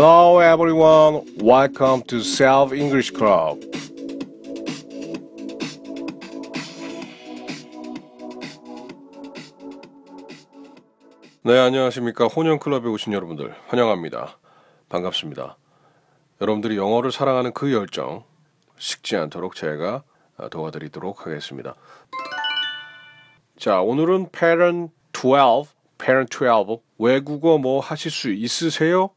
Hello everyone. Welcome to Self English Club. 네, 안녕하십니까. 혼연 클럽에 오신 여러분들 환영합니다. 반갑습니다. 여러분들이 영어를 사랑하는 그 열정 식지 않도록 제가 도와드리도록 하겠습니다. 자, 오늘은 Parent 12, Parent 12 외국어 뭐 하실 수 있으세요?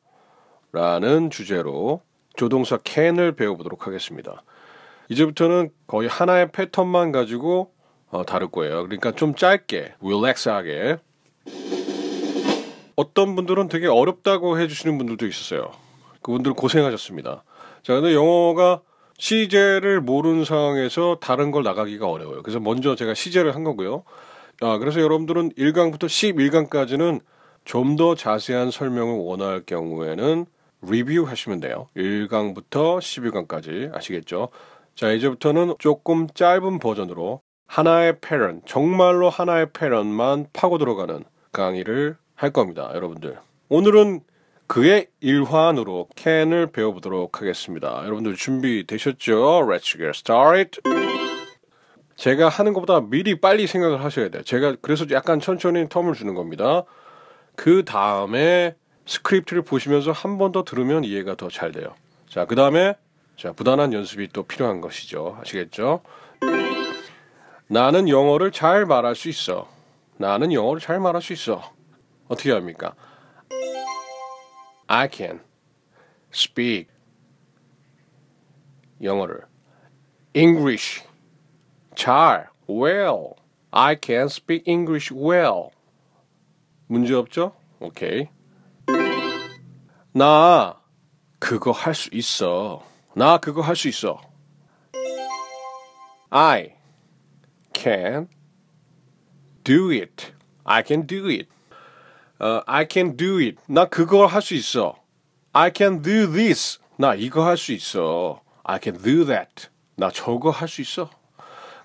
라는 주제로 조동사 can을 배워보도록 하겠습니다. 이제부터는 거의 하나의 패턴만 가지고 어, 다룰 거예요. 그러니까 좀 짧게, 릴렉스하게. 어떤 분들은 되게 어렵다고 해주시는 분들도 있었어요. 그분들 고생하셨습니다. 자, 근데 영어가 시제를 모르는 상황에서 다른 걸 나가기가 어려워요. 그래서 먼저 제가 시제를 한 거고요. 아, 그래서 여러분들은 1강부터 11강까지는 좀 더 자세한 설명을 원할 경우에는 리뷰 하시면 돼요. 1강부터 12강까지 아시겠죠? 자, 이제부터는 조금 짧은 버전으로 하나의 패런, 정말로 하나의 패런만 파고 들어가는 강의를 할 겁니다, 여러분들. 오늘은 그의 일환으로 캔을 배워보도록 하겠습니다. 여러분들 준비되셨죠? Let's get started. 제가 하는 것보다 미리 빨리 생각을 하셔야 돼요. 제가 그래서 약간 천천히 term을 주는 겁니다. 그 다음에 스크립트를 보시면서 한 번 더 들으면 이해가 더 잘 돼요. 자, 그 다음에 자, 부단한 연습이 또 필요한 것이죠. 아시겠죠? 나는 영어를 잘 말할 수 있어. 나는 영어를 잘 말할 수 있어. 어떻게 합니까? I can speak 영어를 English 잘 well I can speak English well 문제 없죠? 오케이 나 그거 할 수 있어 나 그거 할 수 있어 I can do it I can do it 어, I can do it. 나 그거 할수 있어. I can do this. 나 이거 할 수 있어. I can do that. 나 저거 할 수 있어.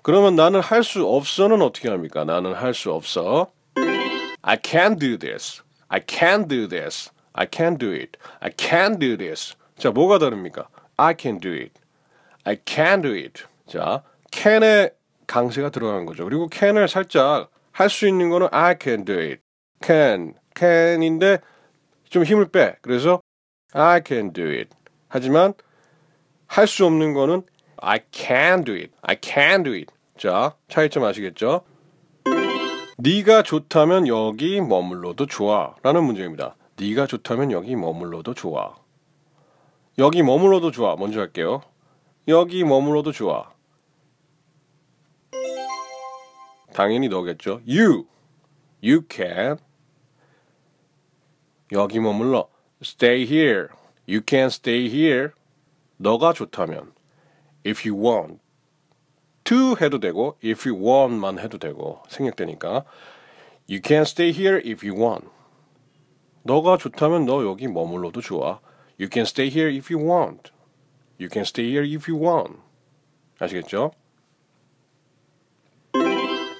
그러면 나는 할 수 없어는 어떻게 합니까? 나는 할 수 없어. I can do this. I can do this. I can do it. I can do this. 자, 뭐가 다릅니까? I can do it. I can do it. 자, can에 강세가 들어간 거죠. 그리고 can을 살짝 할 수 있는 거는 I can do it. can. can인데 좀 힘을 빼. 그래서 I can do it. 하지만 할 수 없는 거는 I can do it. I can do it. 자, 차이점 아시겠죠? 네가 좋다면 여기 머물러도 좋아. 라는 문제입니다. 네가 좋다면 여기 머물러도 좋아. 여기 머물러도 좋아. 먼저 할게요. 여기 머물러도 좋아. 당연히 너겠죠. You. You can. 여기 머물러. Stay here. You can stay here. 너가 좋다면. If you want. to 해도 되고 if you want만 해도 되고 생략되니까 You can stay here if you want. 너가 좋다면 너 여기 머물러도 좋아. You can stay here if you want. You can stay here if you want. 아시겠죠?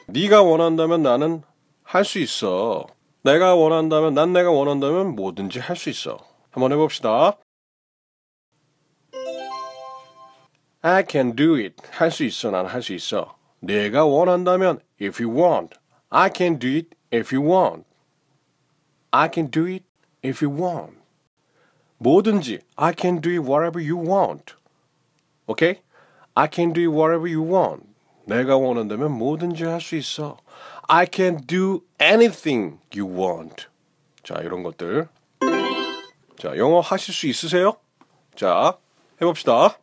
네가 원한다면 나는 할 수 있어. 내가 원한다면, 난 내가 원한다면 뭐든지 할 수 있어. 한번 해봅시다. I can do it. 할 수 있어. 난 할 수 있어. 내가 원한다면, if you want. I can do it if you want. I can do it if you want. 뭐든지, I can do it whatever you want. Okay? I can do it whatever you want. 내가 원한다면 뭐든지 할 수 있어. I can do anything you want. 자, 이런 것들. 자, 영어 하실 수 있으세요? 자, 해봅시다.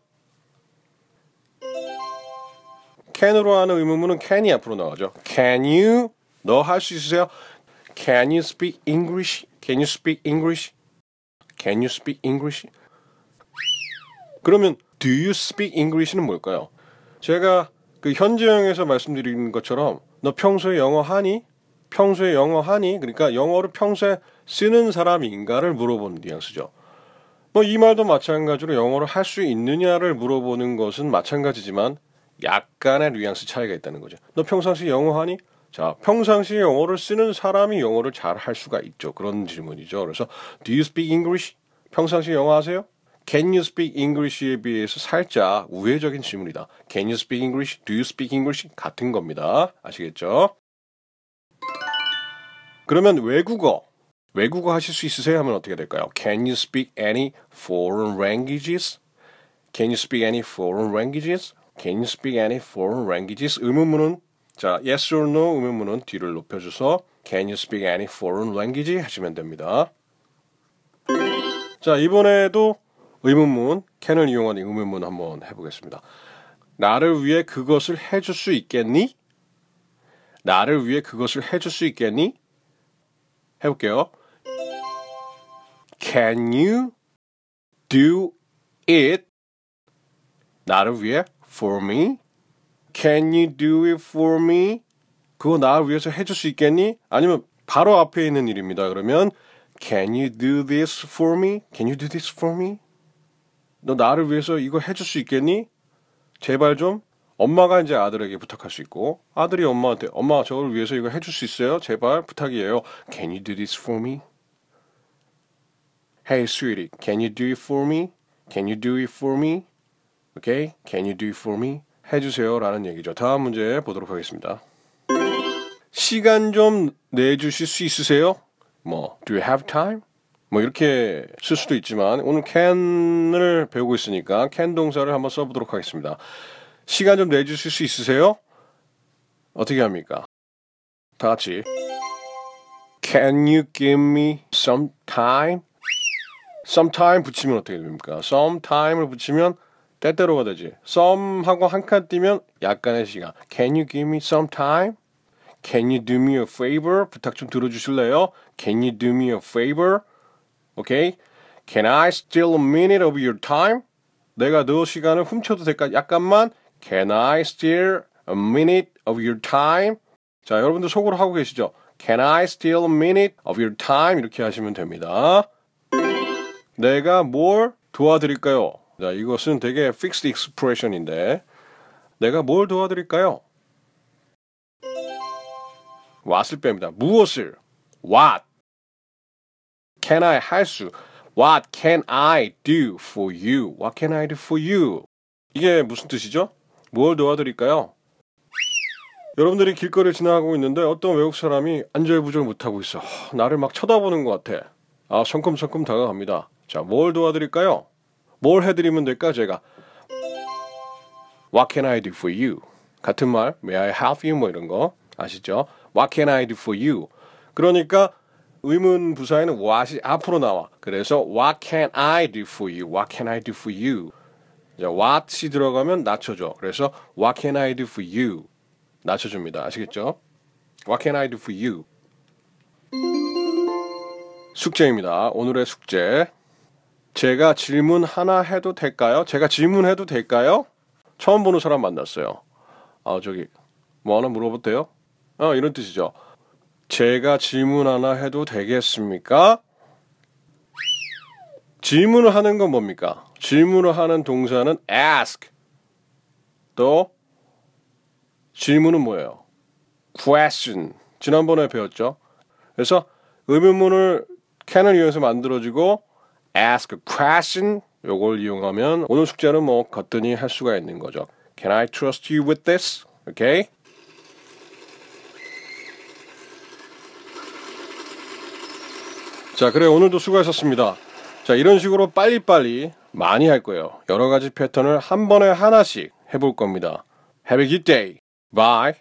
can으로 하는 의문문은 can이 앞으로 나가죠. Can you? 너 할 수 있으세요? Can you speak English? Can you speak English? Can you speak English? 그러면 Do you speak English는 뭘까요? 제가 그 현재형에서 말씀드린 것처럼 너 평소에 영어 하니? 평소에 영어 하니? 그러니까 영어를 평소에 쓰는 사람인가를 물어보는 뉘앙스죠. 뭐 이 말도 마찬가지로 영어를 할 수 있느냐를 물어보는 것은 마찬가지지만 약간의 뉘앙스 차이가 있다는 거죠. 너 평상시 영어 하니? 자, 평상시에 영어를 쓰는 사람이 영어를 잘 할 수가 있죠. 그런 질문이죠. 그래서 Do you speak English? 평상시 영어 하세요? Can you speak English에 비해서 살짝 우회적인 질문이다. Can you speak English? Do you speak English? 같은 겁니다. 아시겠죠? 그러면 외국어, 외국어 하실 수 있으세요? 하면 어떻게 될까요? Can you speak any foreign languages? Can you speak any foreign languages? Can you speak any foreign languages? 의문문은 자, yes or no 의문문은 뒤를 높여줘서 Can you speak any foreign language? 하시면 됩니다. 자, 이번에도 의문문, can을 이용한 의문문 한번 해보겠습니다. 나를 위해 그것을 해줄 수 있겠니? 나를 위해 그것을 해줄 수 있겠니? 해볼게요. Can you do it? 나를 위해 for me? Can you do it for me? 그거 나를 위해서 해줄 수 있겠니? 아니면 바로 앞에 있는 일입니다. 그러면 Can you do this for me? Can you do this for me? 너 나를 위해서 이거 해줄 수 있겠니? 제발 좀 엄마가 이제 아들에게 부탁할 수 있고 아들이 엄마한테 엄마 저를 위해서 이거 해줄 수 있어요? 제발 부탁이에요. Can you do this for me? Hey sweetie, can you do it for me? Can you do it for me? Okay? Can you do it for me? 해주세요 라는 얘기죠. 다음 문제 보도록 하겠습니다. 시간 좀 내주실 수 있으세요? 뭐, do you have time? 뭐 이렇게 쓸 수도 있지만 오늘 can을 배우고 있으니까 can 동사를 한번 써보도록 하겠습니다. 시간 좀 내주실 수 있으세요? 어떻게 합니까? 다 같이 Can you give me some time? some time 붙이면 어떻게 됩니까? some time을 붙이면 때때로가 되지. some 하고 한칸 띄면 약간의 시간. Can you give me some time? Can you do me a favor? 부탁 좀 들어주실래요? Can you do me a favor? Okay? Can I steal a minute of your time? 내가 너 시간을 훔쳐도 될까? 약간만 Can I steal a minute of your time? 자, 여러분들 속으로 하고 계시죠? Can I steal a minute of your time? 이렇게 하시면 됩니다. 내가 뭘 도와드릴까요? 자, 이것은 되게 fixed expression인데 내가 뭘 도와드릴까요? what을 뺍니다. 무엇을? what can I 할 수? what can I do for you? what can I do for you? 이게 무슨 뜻이죠? 뭘 도와드릴까요? 여러분들이 길거리를 지나가고 있는데 어떤 외국 사람이 안절부절 못하고 있어. 나를 막 쳐다보는 것 같아. 아, 성큼성큼 다가갑니다. 자, 뭘 도와드릴까요? 뭘 해드리면 될까, 제가? What can I do for you? 같은 말, May I help you? 뭐 이런 거 아시죠? What can I do for you? 그러니까 의문 부사에는 what이 앞으로 나와. 그래서 What can I do for you? What can I do for you? 자, what이 들어가면 낮춰줘. 그래서 What can I do for you? 낮춰줍니다. 아시겠죠? What can I do for you? 숙제입니다. 오늘의 숙제. 제가 질문 하나 해도 될까요? 제가 질문해도 될까요? 처음 보는 사람 만났어요. 아, 저기, 뭐 하나 물어봐도 돼요? 어, 이런 뜻이죠. 제가 질문 하나 해도 되겠습니까? 질문을 하는 건 뭡니까? 질문을 하는 동사는 ask. 또 질문은 뭐예요? question. 지난번에 배웠죠? 그래서 의문문을 can을 이용해서 만들어지고 ask a question 요걸 이용하면 오늘 숙제는 뭐 거뜬히 할 수가 있는 거죠. Can I trust you with this? Okay? 자, 그래 오늘도 수고하셨습니다. 자, 이런 식으로 빨리빨리 많이 할 거예요. 여러 가지 패턴을 한 번에 하나씩 해볼 겁니다. Have a good day. Bye.